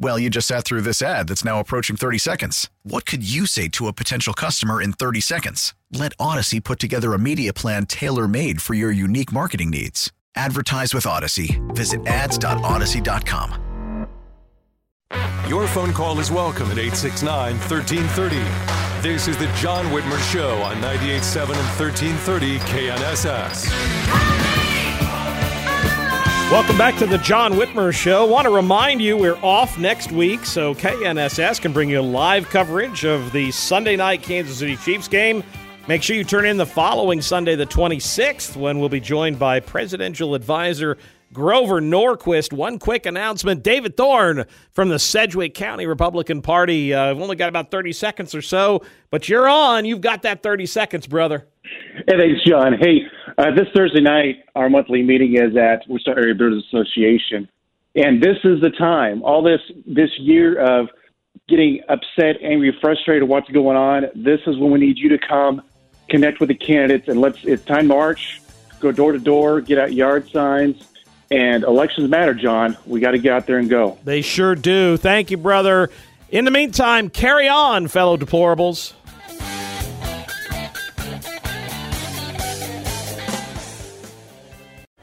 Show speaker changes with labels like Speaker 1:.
Speaker 1: Well, you just sat through this ad that's now approaching 30 seconds. What could you say to a potential customer in 30 seconds? Let Audacy put together a media plan tailor made for your unique marketing needs. Advertise with Audacy. Visit ads.audacy.com.
Speaker 2: Your phone call is welcome at 869 1330. This is the John Whitmer Show on 98.7 and 1330 KNSS.
Speaker 3: Welcome back to the John Whitmer Show. Want to remind you we're off next week, so KNSS can bring you live coverage of the Sunday night Kansas City Chiefs game. Make sure you turn in the following Sunday, the 26th, when we'll be joined by presidential advisor Grover Norquist. One quick announcement David Thorne from the Sedgwick County Republican Party. Uh, I've only got about 30 seconds or so, but you're on. You've got that 30 seconds, brother.
Speaker 4: Hey, thanks, John. Hey, uh, this Thursday night, our monthly meeting is at Wichita Area Builders Association, and this is the time. All this this year of getting upset, angry, frustrated, what's going on. This is when we need you to come connect with the candidates, and let's. It's time to march, go door to door, get out yard signs, and elections matter, John. We got to get out there and go.
Speaker 3: They sure do. Thank you, brother. In the meantime, carry on, fellow deplorables.